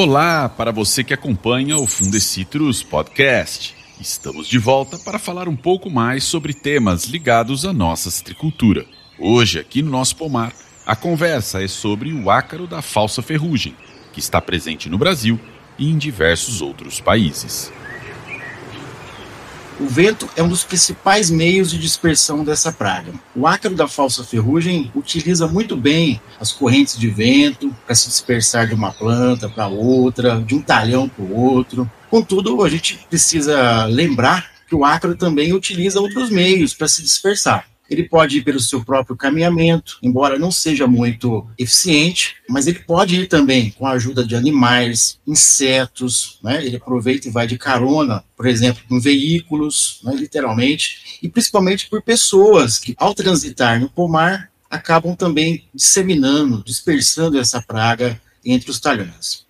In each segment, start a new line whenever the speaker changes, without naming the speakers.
Olá para você que acompanha o Fundecitrus Podcast. Estamos de volta para falar um pouco mais sobre temas ligados à nossa citricultura. Hoje, aqui no nosso pomar, a conversa é sobre o ácaro da falsa ferrugem, que está presente no Brasil e em diversos outros países.
O vento é um dos principais meios de dispersão dessa praga. O ácaro da falsa ferrugem utiliza muito bem as correntes de vento para se dispersar de uma planta para outra, de um talhão para o outro. Contudo, a gente precisa lembrar que o ácaro também utiliza outros meios para se dispersar. Ele pode ir pelo seu próprio caminhamento, embora não seja muito eficiente, mas ele pode ir também com a ajuda de animais, insetos, né? ele aproveita e vai de carona, por exemplo, com veículos, né? literalmente, e principalmente por pessoas que, ao transitar no pomar, acabam também disseminando, dispersando essa praga entre os talhões.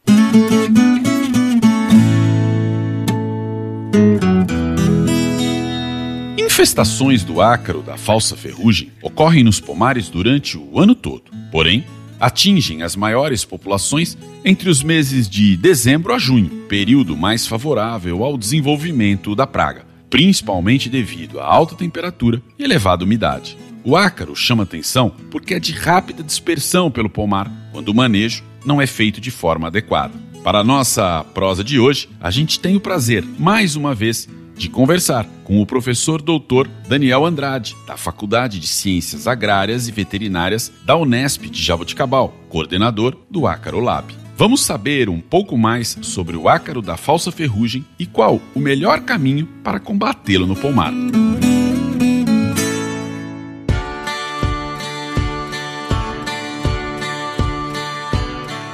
Infestações do ácaro da falsa ferrugem ocorrem nos pomares durante o ano todo, porém, atingem as maiores populações entre os meses de dezembro a junho, período mais favorável ao desenvolvimento da praga, principalmente devido à alta temperatura e elevada umidade. O ácaro chama atenção porque é de rápida dispersão pelo pomar quando o manejo não é feito de forma adequada. Para a nossa prosa de hoje, a gente tem o prazer, mais uma vez, de conversar com o professor doutor Daniel Andrade, da Faculdade de Ciências Agrárias e Veterinárias da Unesp de Jaboticabal, coordenador do Ácaro Lab. Vamos saber um pouco mais sobre o ácaro da falsa ferrugem e qual o melhor caminho para combatê-lo no pomar.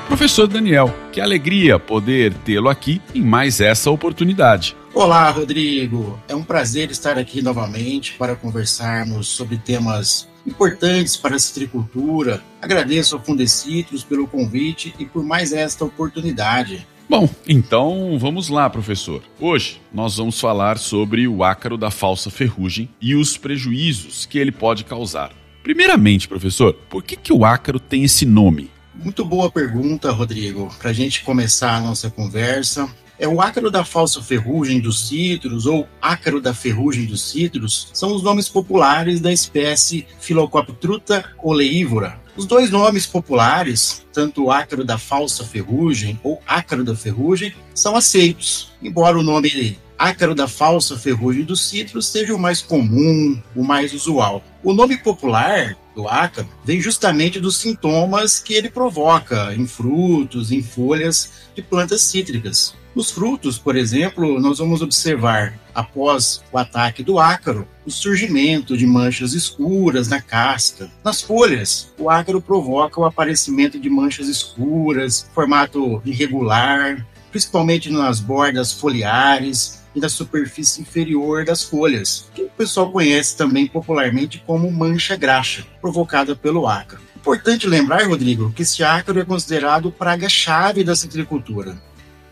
Professor Daniel, que alegria poder tê-lo aqui em mais essa oportunidade.
Olá, Rodrigo. É um prazer estar aqui novamente para conversarmos sobre temas importantes para a citricultura. Agradeço ao Fundecitrus pelo convite e por mais esta oportunidade.
Bom, então vamos lá, professor. Hoje nós vamos falar sobre o ácaro da falsa ferrugem e os prejuízos que ele pode causar. Primeiramente, professor, por que, que o ácaro tem esse nome?
Muito boa pergunta, Rodrigo. Para a gente começar a nossa conversa, é o ácaro da falsa ferrugem dos citros ou ácaro da ferrugem dos citros são os nomes populares da espécie Philocoptruta oleívora. Os dois nomes populares, tanto o ácaro da falsa ferrugem ou ácaro da ferrugem, são aceitos, embora o nome ácaro da falsa ferrugem dos citros seja o mais comum, o mais usual. O nome popular do ácaro vem justamente dos sintomas que ele provoca em frutos, em folhas de plantas cítricas. Nos frutos, por exemplo, nós vamos observar, após o ataque do ácaro, o surgimento de manchas escuras na casca. Nas folhas, o ácaro provoca o aparecimento de manchas escuras, formato irregular, principalmente nas bordas foliares e na superfície inferior das folhas, que o pessoal conhece também popularmente como mancha graxa, provocada pelo ácaro. Importante lembrar, Rodrigo, que esse ácaro é considerado praga-chave da citricultura.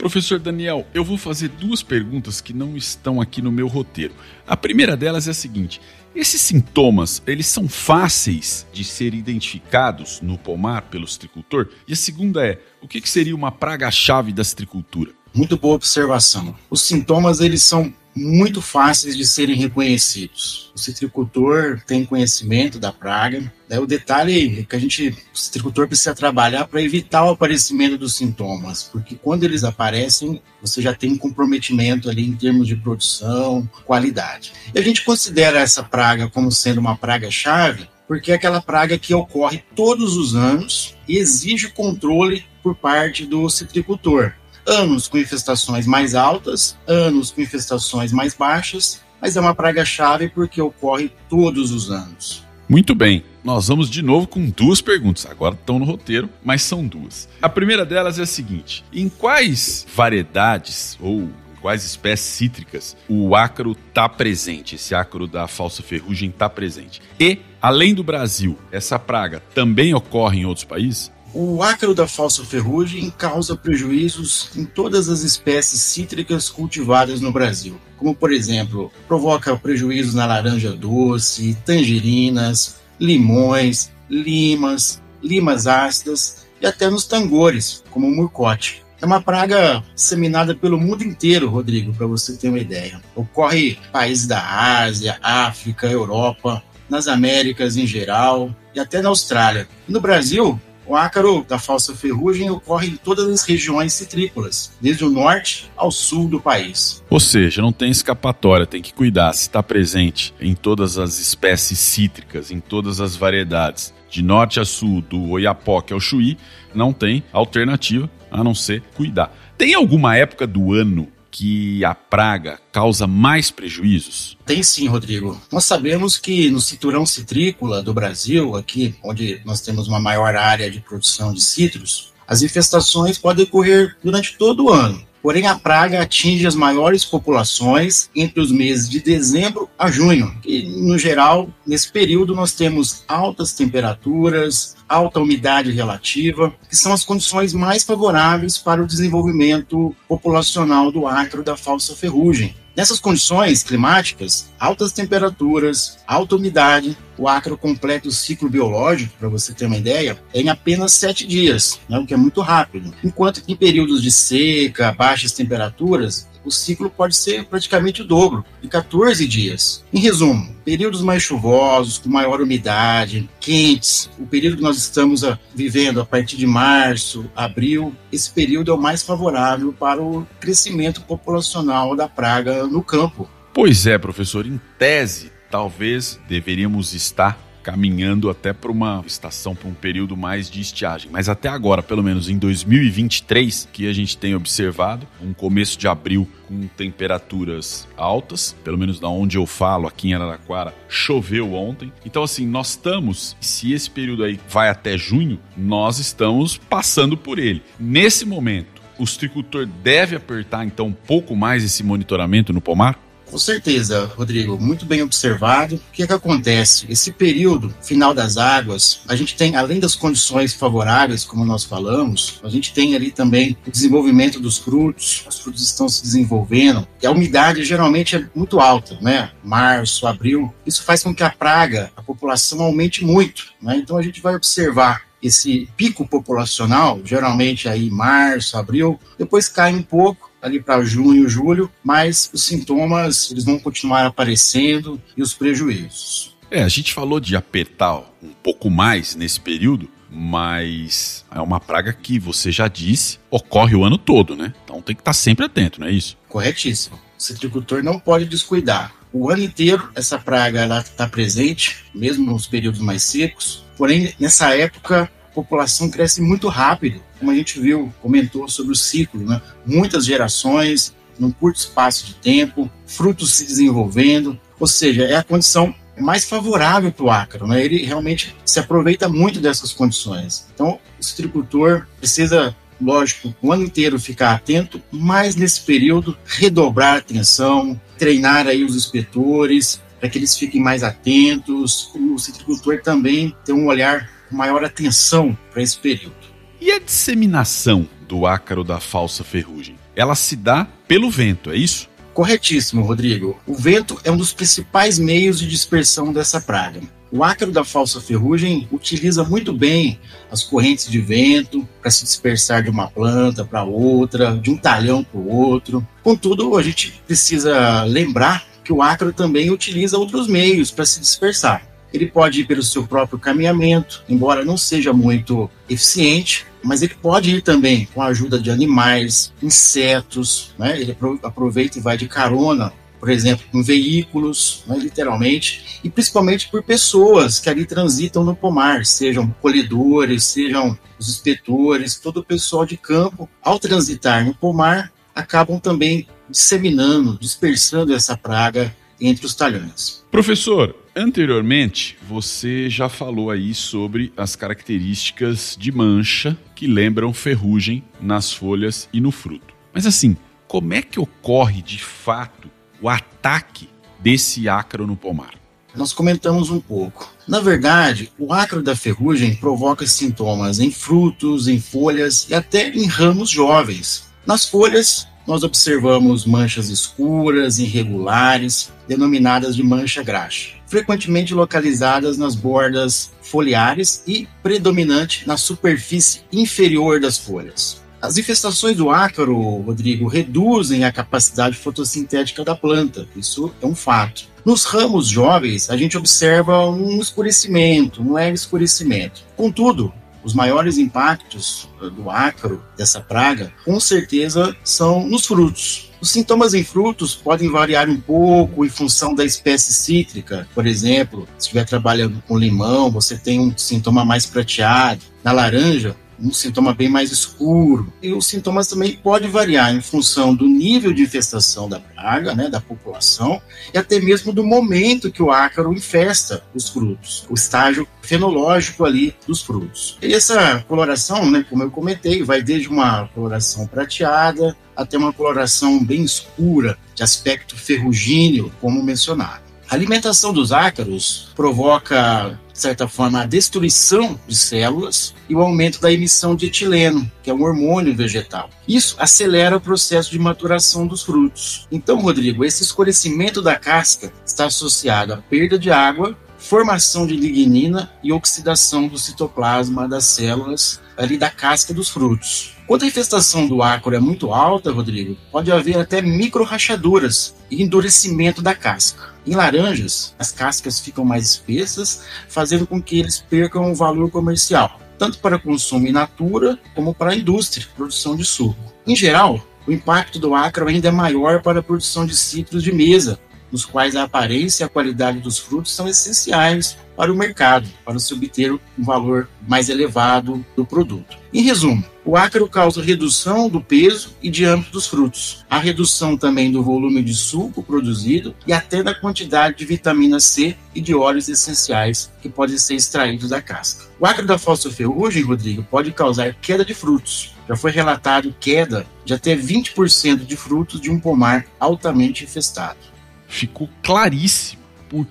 Professor Daniel, eu vou fazer duas perguntas que não estão aqui no meu roteiro. A primeira delas é a seguinte: esses sintomas, eles são fáceis de ser identificados no pomar pelo citricultor? E a segunda é, o que, que seria uma praga-chave da citricultura?
Muito boa observação. Os sintomas, eles são muito fáceis de serem reconhecidos. O citricultor tem conhecimento da praga. Né? O detalhe é que a gente, o citricultor precisa trabalhar para evitar o aparecimento dos sintomas, porque quando eles aparecem, você já tem um comprometimento ali em termos de produção, qualidade. E a gente considera essa praga como sendo uma praga-chave, porque é aquela praga que ocorre todos os anos e exige controle por parte do citricultor anos com infestações mais altas, anos com infestações mais baixas, mas é uma praga-chave porque ocorre todos os anos.
Muito bem, nós vamos de novo com duas perguntas. Agora estão no roteiro, mas são duas. A primeira delas é a seguinte: em quais variedades ou quais espécies cítricas o ácaro está presente, esse ácaro da falsa ferrugem está presente? E, além do Brasil, essa praga também ocorre em outros países?
O ácaro da falsa ferrugem causa prejuízos em todas as espécies cítricas cultivadas no Brasil, como por exemplo, provoca prejuízos na laranja doce, tangerinas, limões, limas, limas ácidas e até nos tangores, como o murcote. É uma praga disseminada pelo mundo inteiro, Rodrigo, para você ter uma ideia. Ocorre em países da Ásia, África, Europa, nas Américas em geral e até na Austrália. no Brasil, o ácaro da falsa ferrugem ocorre em todas as regiões citrícolas, desde o norte ao sul do país.
Ou seja, não tem escapatória, tem que cuidar. Se está presente em todas as espécies cítricas, em todas as variedades, de norte a sul, do Oiapoque ao Chuí, não tem alternativa a não ser cuidar. Tem alguma época do ano que a praga causa mais prejuízos?
Tem sim, Rodrigo. Nós sabemos que no cinturão citrícola do Brasil, aqui onde nós temos uma maior área de produção de citros, as infestações podem ocorrer durante todo o ano. Porém, a praga atinge as maiores populações entre os meses de dezembro a junho. E, no geral, nesse período, nós temos altas temperaturas, alta umidade relativa, que são as condições mais favoráveis para o desenvolvimento populacional do ácaro da falsa ferrugem. Nessas condições climáticas, altas temperaturas, alta umidade, o ácaro completa o ciclo biológico, para você ter uma ideia, em apenas sete dias, né, o que é muito rápido. Enquanto que em períodos de seca, baixas temperaturas, o ciclo pode ser praticamente o dobro, de 14 dias. Em resumo, períodos mais chuvosos, com maior umidade, quentes, o período que nós estamos ah, vivendo a partir de março, abril, esse período é o mais favorável para o crescimento populacional da praga no campo.
Pois é, professor, em tese, talvez deveríamos estar caminhando até para uma estação, para um período mais de estiagem. Mas até agora, pelo menos em 2023, que a gente tem observado, um começo de abril com temperaturas altas, pelo menos da onde eu falo, aqui em Araraquara, choveu ontem. Então, assim, nós estamos, se esse período aí vai até junho, nós estamos passando por ele. Nesse momento, o citricultor deve apertar então um pouco mais esse monitoramento no pomar?
Com certeza, Rodrigo, muito bem observado. O que, é que acontece? Esse período final das águas, a gente tem, além das condições favoráveis, como nós falamos, a gente tem ali também o desenvolvimento dos frutos, os frutos estão se desenvolvendo, e a umidade geralmente é muito alta, né? Março, abril. Isso faz com que a praga, a população aumente muito, né? Então a gente vai observar esse pico populacional, geralmente aí março, abril, depois cai um pouco ali para junho, julho, mas os sintomas eles vão continuar aparecendo e os prejuízos.
É, a gente falou de apertar um pouco mais nesse período, mas é uma praga que você já disse ocorre o ano todo, né? Então tem que estar sempre atento, não é isso?
Corretíssimo. O citricultor não pode descuidar. O ano inteiro essa praga está presente, mesmo nos períodos mais secos. Porém, nessa época população cresce muito rápido, como a gente viu, comentou sobre o ciclo, né? Muitas gerações, num curto espaço de tempo, frutos se desenvolvendo, ou seja, é a condição mais favorável para o ácaro, né? Ele realmente se aproveita muito dessas condições. Então, o citricultor precisa, lógico, o ano inteiro ficar atento, mas nesse período redobrar a atenção, treinar aí os inspetores para que eles fiquem mais atentos. O citricultor também tem um olhar maior atenção para esse período.
E a disseminação do ácaro da falsa ferrugem? Ela se dá pelo vento, é isso?
Corretíssimo, Rodrigo. O vento é um dos principais meios de dispersão dessa praga. O ácaro da falsa ferrugem utiliza muito bem as correntes de vento para se dispersar de uma planta para outra, de um talhão para o outro. Contudo, a gente precisa lembrar que o ácaro também utiliza outros meios para se dispersar. Ele pode ir pelo seu próprio caminhamento, embora não seja muito eficiente, mas ele pode ir também com a ajuda de animais, insetos, né? ele aproveita e vai de carona, por exemplo, com veículos, né? literalmente, e principalmente por pessoas que ali transitam no pomar, sejam colhedores, sejam os inspetores, todo o pessoal de campo, ao transitar no pomar, acabam também disseminando, dispersando essa praga entre os talhões.
Professor, anteriormente você já falou aí sobre as características de mancha que lembram ferrugem nas folhas e no fruto. Mas assim, como é que ocorre de fato o ataque desse ácaro no pomar?
Nós comentamos um pouco. Na verdade, o ácaro da ferrugem provoca sintomas em frutos, em folhas e até em ramos jovens. Nas folhas, nós observamos manchas escuras, irregulares, denominadas de mancha graxa, frequentemente localizadas nas bordas foliares e predominante na superfície inferior das folhas. As infestações do ácaro, Rodrigo, reduzem a capacidade fotossintética da planta. Isso é um fato. Nos ramos jovens, a gente observa um escurecimento, um leve escurecimento. Contudo, os maiores impactos do ácaro, dessa praga, com certeza são nos frutos. Os sintomas em frutos podem variar um pouco em função da espécie cítrica. Por exemplo, se estiver trabalhando com limão, você tem um sintoma mais prateado. Na laranja, um sintoma bem mais escuro. E os sintomas também podem variar em função do nível de infestação da praga, né, da população, e até mesmo do momento que o ácaro infesta os frutos, o estágio fenológico ali dos frutos. E essa coloração, né, como eu comentei, vai desde uma coloração prateada até uma coloração bem escura, de aspecto ferrugíneo, como mencionado. A alimentação dos ácaros provoca, de certa forma, a destruição de células e o aumento da emissão de etileno, que é um hormônio vegetal. Isso acelera o processo de maturação dos frutos. Então, Rodrigo, esse escurecimento da casca está associado à perda de água, formação de lignina e oxidação do citoplasma das células ali da casca dos frutos. Quando a infestação do ácaro é muito alta, Rodrigo, pode haver até micro-rachaduras e endurecimento da casca. Em laranjas, as cascas ficam mais espessas, fazendo com que eles percam o valor comercial, tanto para consumo in natura como para a indústria, produção de suco. Em geral, o impacto do ácaro ainda é maior para a produção de citros de mesa, nos quais a aparência e a qualidade dos frutos são essenciais para o mercado, para se obter um valor mais elevado do produto. Em resumo, o ácaro causa redução do peso e diâmetro dos frutos, a redução também do volume de suco produzido e até da quantidade de vitamina C e de óleos essenciais que podem ser extraídos da casca. O ácaro da falsa ferrugem, Rodrigo, pode causar queda de frutos. Já foi relatado queda de até 20% de frutos de um pomar altamente infestado
ficou claríssimo por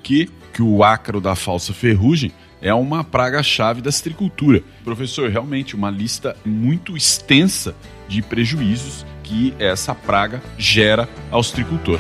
que, o ácaro da falsa ferrugem é uma praga-chave da citricultura. Professor, realmente uma lista muito extensa de prejuízos que essa praga gera ao citricultor.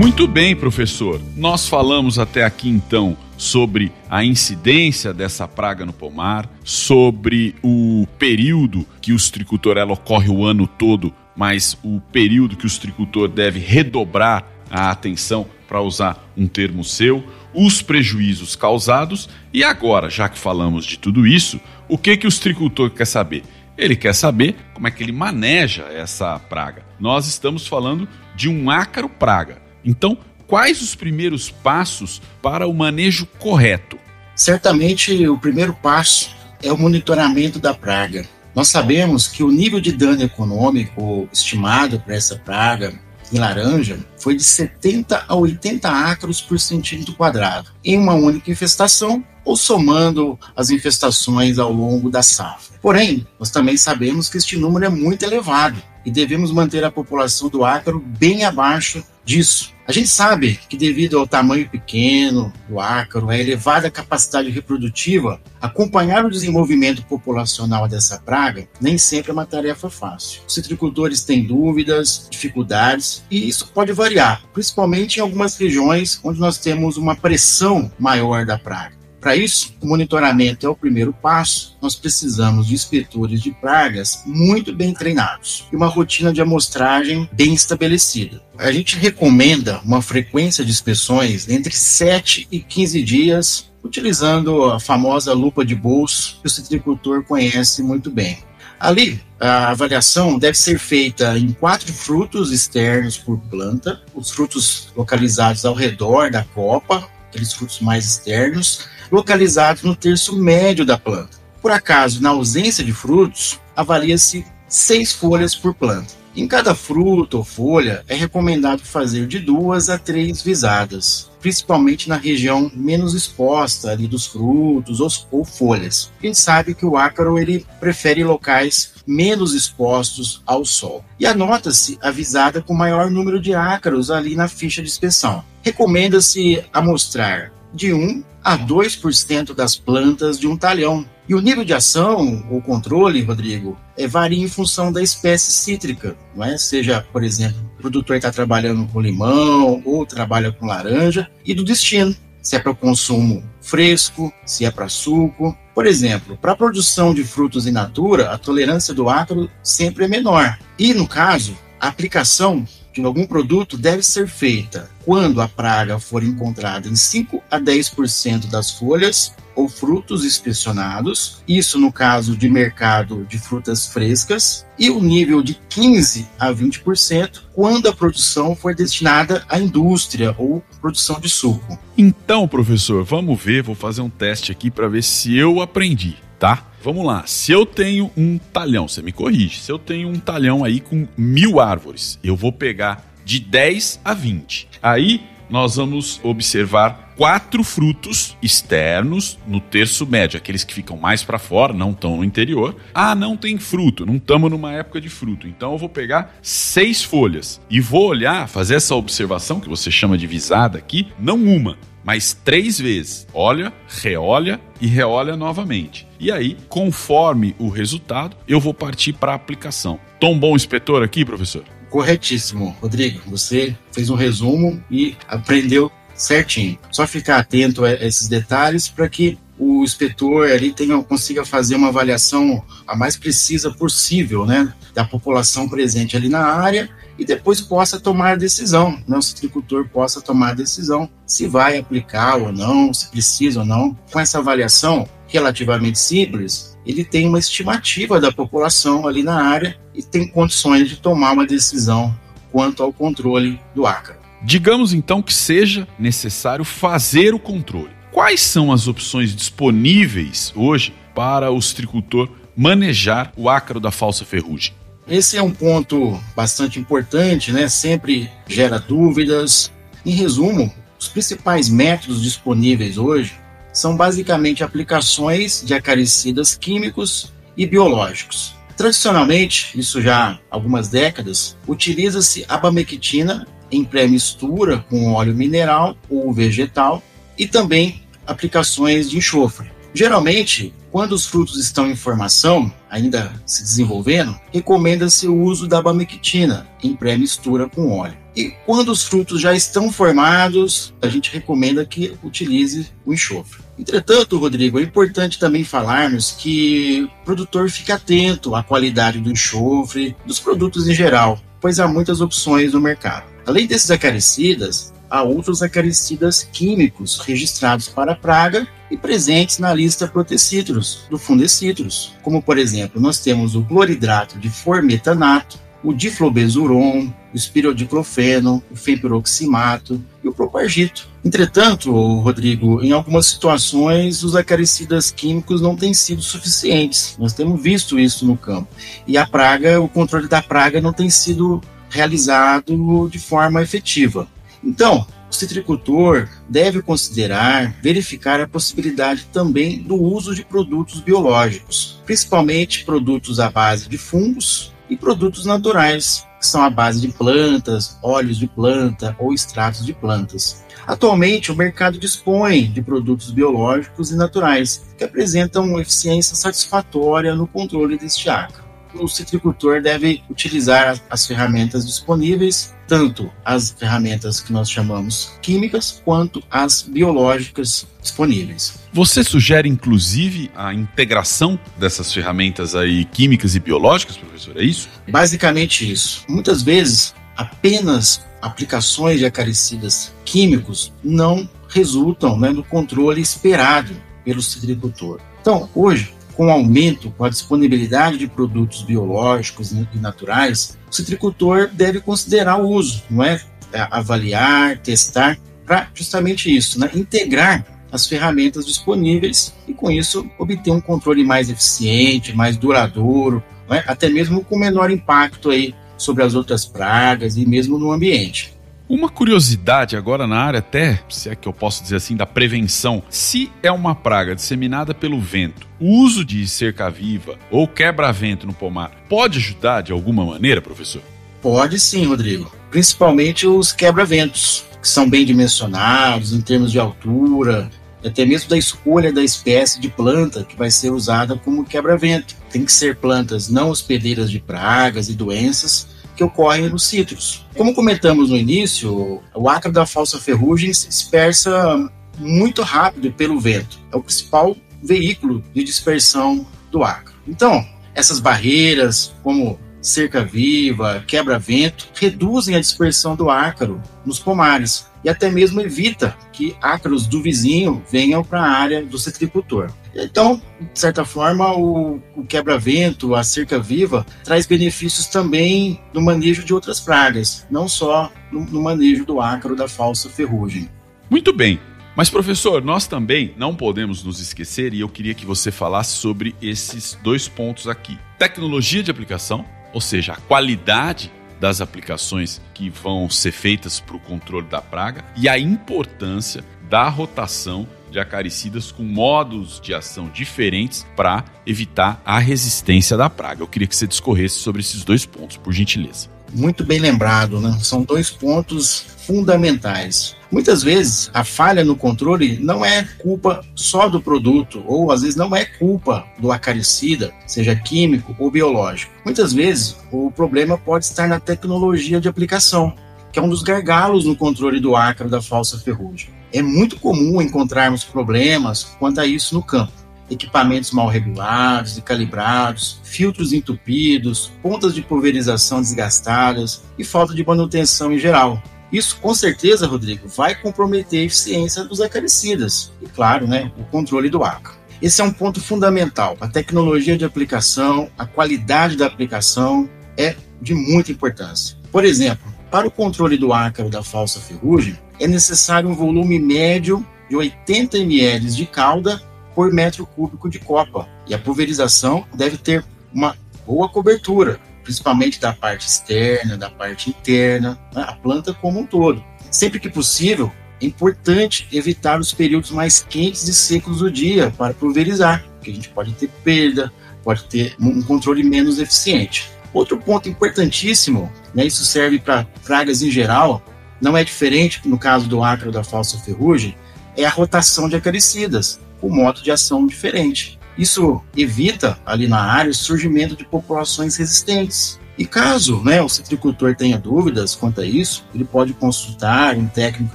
Muito bem, professor. Nós falamos até aqui então sobre a incidência dessa praga no pomar, sobre o período que o citricultor ela ocorre o ano todo, mas o período que o citricultor deve redobrar a atenção para usar um termo seu, os prejuízos causados e agora, já que falamos de tudo isso, o que que o citricultor quer saber? Ele quer saber como é que ele maneja essa praga. Nós estamos falando de um ácaro praga. Então, quais os primeiros passos para o manejo correto?
Certamente, o primeiro passo é o monitoramento da praga. Nós sabemos que o nível de dano econômico estimado para essa praga em laranja foi de 70 a 80 acros por centímetro quadrado, em uma única infestação ou somando as infestações ao longo da safra. Porém, nós também sabemos que este número é muito elevado e devemos manter a população do ácaro bem abaixo disso. A gente sabe que, devido ao tamanho pequeno do ácaro, a elevada capacidade reprodutiva, acompanhar o desenvolvimento populacional dessa praga nem sempre é uma tarefa fácil. Os citricultores têm dúvidas, dificuldades, e isso pode variar, principalmente em algumas regiões onde nós temos uma pressão maior da praga. Para isso, o monitoramento é o primeiro passo. Nós precisamos de inspetores de pragas muito bem treinados e uma rotina de amostragem bem estabelecida. A gente recomenda uma frequência de inspeções entre 7 e 15 dias, utilizando a famosa lupa de bolso que o citricultor conhece muito bem. Ali, a avaliação deve ser feita em quatro frutos externos por planta, os frutos localizados ao redor da copa, aqueles frutos mais externos, localizados no terço médio da planta. Por acaso, na ausência de frutos, avalia-se seis folhas por planta. Em cada fruto ou folha é recomendado fazer de duas a três visadas, principalmente na região menos exposta ali dos frutos ou, ou folhas. A gente sabe que o ácaro ele prefere locais menos expostos ao sol. E anota-se a visada com maior número de ácaros ali na ficha de inspeção. Recomenda-se amostrar de 1 a 2% das plantas de um talhão. E o nível de ação ou controle, Rodrigo, é, varia em função da espécie cítrica, não é? seja, por exemplo, o produtor está trabalhando com limão ou trabalha com laranja, e do destino, se é para consumo fresco, se é para suco. Por exemplo, para a produção de frutos in natura, a tolerância do ácaro sempre é menor. E, no caso, a aplicação de algum produto deve ser feita quando a praga for encontrada em 5 a 10% das folhas ou frutos inspecionados, isso no caso de mercado de frutas frescas, e o nível de 15 a 20% quando a produção for destinada à indústria ou produção de suco.
Então, professor, vamos ver, vou fazer um teste aqui para ver se eu aprendi, tá? Vamos lá, se eu tenho um talhão, você me corrige, se eu tenho um talhão aí com mil árvores, eu vou pegar de 10 a 20. Aí nós vamos observar quatro frutos externos no terço médio, aqueles que ficam mais para fora, não estão no interior. Ah, não tem fruto, não estamos numa época de fruto. Então eu vou pegar seis folhas e vou olhar, fazer essa observação que você chama de visada aqui, não uma, mas três vezes. Olha, reolha e reolha novamente. E aí, conforme o resultado, eu vou partir para a aplicação. Tom bom inspetor aqui, professor?
Corretíssimo, Rodrigo. Você fez um resumo e aprendeu certinho. Só ficar atento a esses detalhes para que o inspetor ali tenha, consiga fazer uma avaliação a mais precisa possível, né, da população presente ali na área e depois possa tomar a decisão, né, o citricultor possa tomar a decisão se vai aplicar ou não, se precisa ou não. Com essa avaliação relativamente simples, ele tem uma estimativa da população ali na área e tem condições de tomar uma decisão quanto ao controle do ácaro.
Digamos então que seja necessário fazer o controle. Quais são as opções disponíveis hoje para o citricultor manejar o ácaro da falsa ferrugem?
Esse é um ponto bastante importante, né? Sempre gera dúvidas. Em resumo, os principais métodos disponíveis hoje são basicamente aplicações de acaricidas químicos e biológicos. Tradicionalmente, isso já há algumas décadas, utiliza-se a bamectina em pré-mistura com óleo mineral ou vegetal e também aplicações de enxofre. Geralmente, quando os frutos estão em formação, ainda se desenvolvendo, recomenda-se o uso da bamectina em pré-mistura com óleo. E quando os frutos já estão formados, a gente recomenda que utilize o enxofre. Entretanto, Rodrigo, é importante também falarmos que o produtor fique atento à qualidade do enxofre, dos produtos em geral, pois há muitas opções no mercado. Além desses acaricidas, há outros acaricidas químicos registrados para praga e presentes na lista Protecitros do Fundecitrus, como por exemplo, nós temos o cloridrato de formetanato, o diflobezuron, o espirodiclofeno, o fenpiroximato e o propargito. Entretanto, Rodrigo, em algumas situações os acaricidas químicos não têm sido suficientes. Nós temos visto isso no campo. E a praga, o controle da praga não tem sido realizado de forma efetiva. Então, o citricultor deve considerar, verificar a possibilidade também do uso de produtos biológicos, principalmente produtos à base de fungos e produtos naturais, que são à base de plantas, óleos de planta ou extratos de plantas. Atualmente, o mercado dispõe de produtos biológicos e naturais que apresentam eficiência satisfatória no controle deste ácaro o citricultor deve utilizar as ferramentas disponíveis, tanto as ferramentas que nós chamamos químicas, quanto as biológicas disponíveis.
Você sugere, inclusive, a integração dessas ferramentas aí químicas e biológicas, professor? É isso?
Basicamente isso. Muitas vezes, apenas aplicações de acaricidas químicos não resultam né, no controle esperado pelo citricultor. Então, hoje, com o aumento, com a disponibilidade de produtos biológicos e naturais, o citricultor deve considerar o uso, não é? é avaliar, testar, para justamente isso, né? integrar as ferramentas disponíveis e, com isso, obter um controle mais eficiente, mais duradouro, é? até mesmo com menor impacto aí sobre as outras pragas e mesmo no ambiente.
Uma curiosidade agora na área, até se é que eu posso dizer assim, da prevenção: se é uma praga disseminada pelo vento, o uso de cerca-viva ou quebra-vento no pomar pode ajudar de alguma maneira, professor?
Pode sim, Rodrigo. Principalmente os quebra-ventos, que são bem dimensionados em termos de altura, até mesmo da escolha da espécie de planta que vai ser usada como quebra-vento. Tem que ser plantas não hospedeiras de pragas e doenças que ocorrem nos citros. Como comentamos no início, o ácaro da falsa ferrugem se dispersa muito rápido pelo vento. É o principal veículo de dispersão do ácaro. Então, essas barreiras, como cerca viva, quebra-vento, reduzem a dispersão do ácaro nos pomares e até mesmo evita que ácaros do vizinho venham para a área do citricultor. Então, de certa forma, o, o quebra-vento, a cerca viva, traz benefícios também no manejo de outras pragas, não só no, no manejo do ácaro da falsa ferrugem.
Muito bem. Mas, professor, nós também não podemos nos esquecer, e eu queria que você falasse sobre esses dois pontos aqui: tecnologia de aplicação, ou seja, a qualidade das aplicações que vão ser feitas para o controle da praga e a importância da rotação de acaricidas com modos de ação diferentes para evitar a resistência da praga. Eu queria que você discorresse sobre esses dois pontos, por gentileza.
Muito bem lembrado, né? São dois pontos fundamentais. Muitas vezes a falha no controle não é culpa só do produto, ou às vezes não é culpa do acaricida, seja químico ou biológico. Muitas vezes o problema pode estar na tecnologia de aplicação, que é um dos gargalos no controle do ácaro da falsa ferrugem. É muito comum encontrarmos problemas quanto a isso no campo equipamentos mal regulados e calibrados, filtros entupidos, pontas de pulverização desgastadas e falta de manutenção em geral. Isso, com certeza, Rodrigo, vai comprometer a eficiência dos acaricidas e, claro, né, o controle do ácaro. Esse é um ponto fundamental. A tecnologia de aplicação, a qualidade da aplicação é de muita importância. Por exemplo, para o controle do ácaro da falsa ferrugem, é necessário um volume médio de 80 ml de calda por metro cúbico de copa. E a pulverização deve ter uma boa cobertura, principalmente da parte externa, da parte interna, né? a planta como um todo. Sempre que possível, é importante evitar os períodos mais quentes e secos do dia para pulverizar, porque a gente pode ter perda, pode ter um controle menos eficiente. Outro ponto importantíssimo, né, isso serve para pragas em geral, não é diferente no caso do ácaro da falsa ferrugem, é a rotação de acaricidas, com modo de ação diferente. Isso evita ali na área o surgimento de populações resistentes. E caso né, o citricultor tenha dúvidas quanto a isso, ele pode consultar um técnico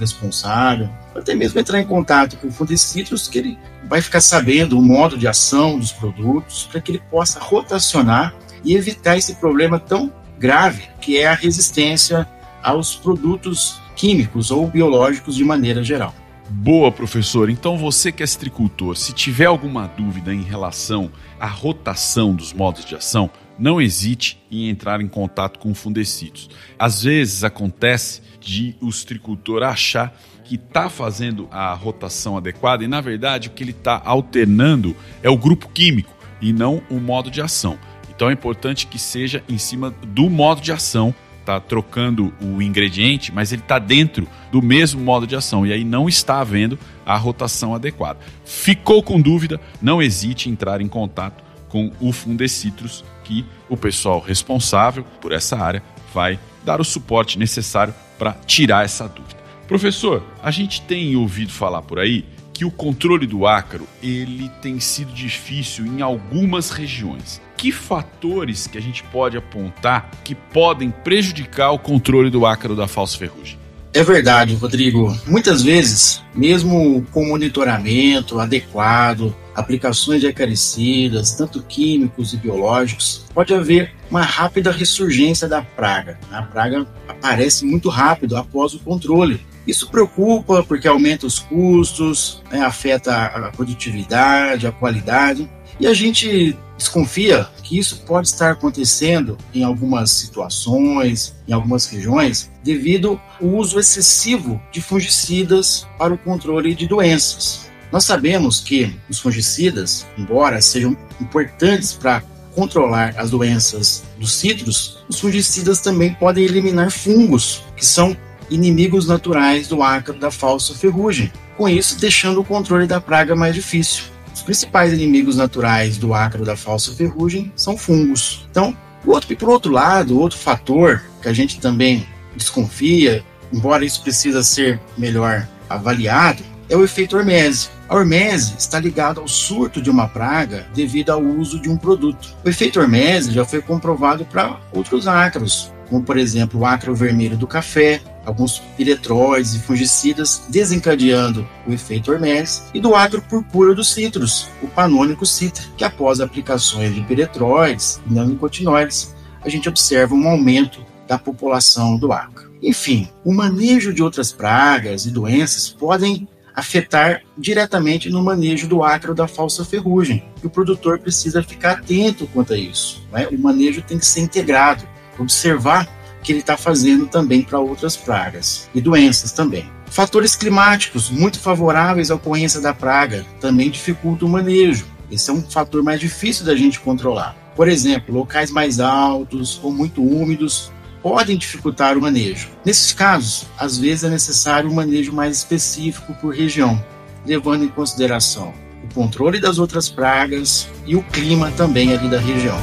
responsável, até mesmo entrar em contato com o Fundecitrus, que ele vai ficar sabendo o modo de ação dos produtos, para que ele possa rotacionar e evitar esse problema tão grave que é a resistência aos produtos químicos ou biológicos de maneira geral.
Boa, professor. Então você que é citricultor, se tiver alguma dúvida em relação à rotação dos modos de ação, não hesite em entrar em contato com o Fundecitos. Às vezes acontece de o citricultor achar que está fazendo a rotação adequada e, na verdade, o que ele está alternando é o grupo químico e não o modo de ação. Então é importante que seja em cima do modo de ação está trocando o ingrediente, mas ele está dentro do mesmo modo de ação e aí não está havendo a rotação adequada. Ficou com dúvida? Não hesite em entrar em contato com o Fundecitrus, que o pessoal responsável por essa área vai dar o suporte necessário para tirar essa dúvida. Professor, a gente tem ouvido falar por aí que o controle do ácaro ele tem sido difícil em algumas regiões. Que fatores que a gente pode apontar que podem prejudicar o controle do ácaro da falsa ferrugem?
É verdade, Rodrigo. Muitas vezes, mesmo com monitoramento adequado, aplicações de acaricidas, tanto químicos e biológicos, pode haver uma rápida ressurgência da praga. A praga aparece muito rápido após o controle. Isso preocupa porque aumenta os custos, né, afeta a produtividade, a qualidade, e a gente desconfia que isso pode estar acontecendo em algumas situações, em algumas regiões, devido ao uso excessivo de fungicidas para o controle de doenças. Nós sabemos que os fungicidas, embora sejam importantes para controlar as doenças dos citros, os fungicidas também podem eliminar fungos, que são inimigos naturais do ácaro da falsa ferrugem, com isso deixando o controle da praga mais difícil. Os principais inimigos naturais do ácaro da falsa ferrugem são fungos. Então, outro, por outro lado, outro fator que a gente também desconfia, embora isso precisa ser melhor avaliado, é o efeito hormese. A hormese está ligada ao surto de uma praga devido ao uso de um produto. O efeito hormese já foi comprovado para outros ácaros, como por exemplo o acro vermelho do café, alguns piretróides e fungicidas desencadeando o efeito Hermes, e do acro purpúreo dos citros, o panônico citra, que após aplicações de piretróides e neonicotinoides, a gente observa um aumento da população do acro. Enfim, o manejo de outras pragas e doenças podem afetar diretamente no manejo do acro da falsa ferrugem. E o produtor precisa ficar atento quanto a isso. Né? O manejo tem que ser integrado, observar que ele está fazendo também para outras pragas e doenças também. Fatores climáticos muito favoráveis à ocorrência da praga também dificultam o manejo. Esse é um fator mais difícil da gente controlar. Por exemplo, locais mais altos ou muito úmidos podem dificultar o manejo. Nesses casos, às vezes é necessário um manejo mais específico por região, levando em consideração o controle das outras pragas e o clima também ali da região.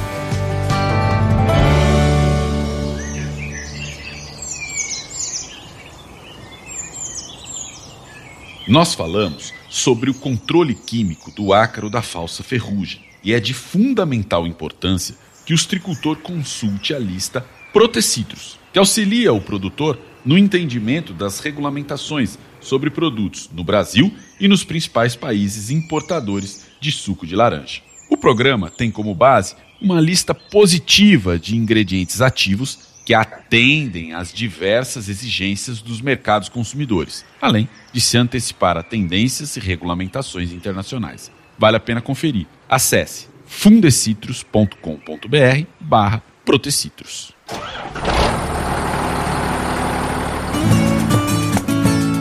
Nós falamos sobre o controle químico do ácaro da falsa ferrugem e é de fundamental importância que o tricultor consulte a lista Protecitros, que auxilia o produtor no entendimento das regulamentações sobre produtos no Brasil e nos principais países importadores de suco de laranja. O programa tem como base uma lista positiva de ingredientes ativos que atendem às diversas exigências dos mercados consumidores, além de se antecipar a tendências e regulamentações internacionais. Vale a pena conferir. Acesse fundecitros.com.br barra Protecitros.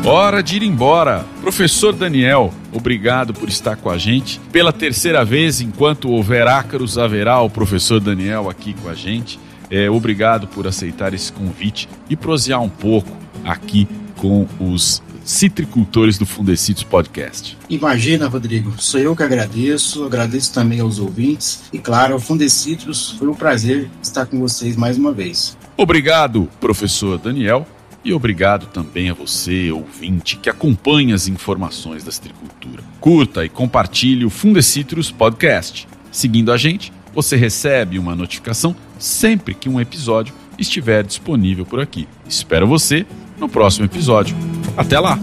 Hora de ir embora. Professor Daniel, obrigado por estar com a gente. Pela terceira vez, enquanto houver ácaros, haverá o professor Daniel aqui com a gente. É, obrigado por aceitar esse convite e prosear um pouco aqui com os citricultores do Fundecitos Podcast.
Imagina, Rodrigo, sou eu que agradeço, agradeço também aos ouvintes e, claro, ao Fundecitos, foi um prazer estar com vocês mais uma vez.
Obrigado, professor Daniel, e obrigado também a você, ouvinte, que acompanha as informações da citricultura. Curta e compartilhe o Fundecitrus Podcast. Seguindo a gente, você recebe uma notificação sempre que um episódio estiver disponível por aqui. Espero você no próximo episódio. Até lá!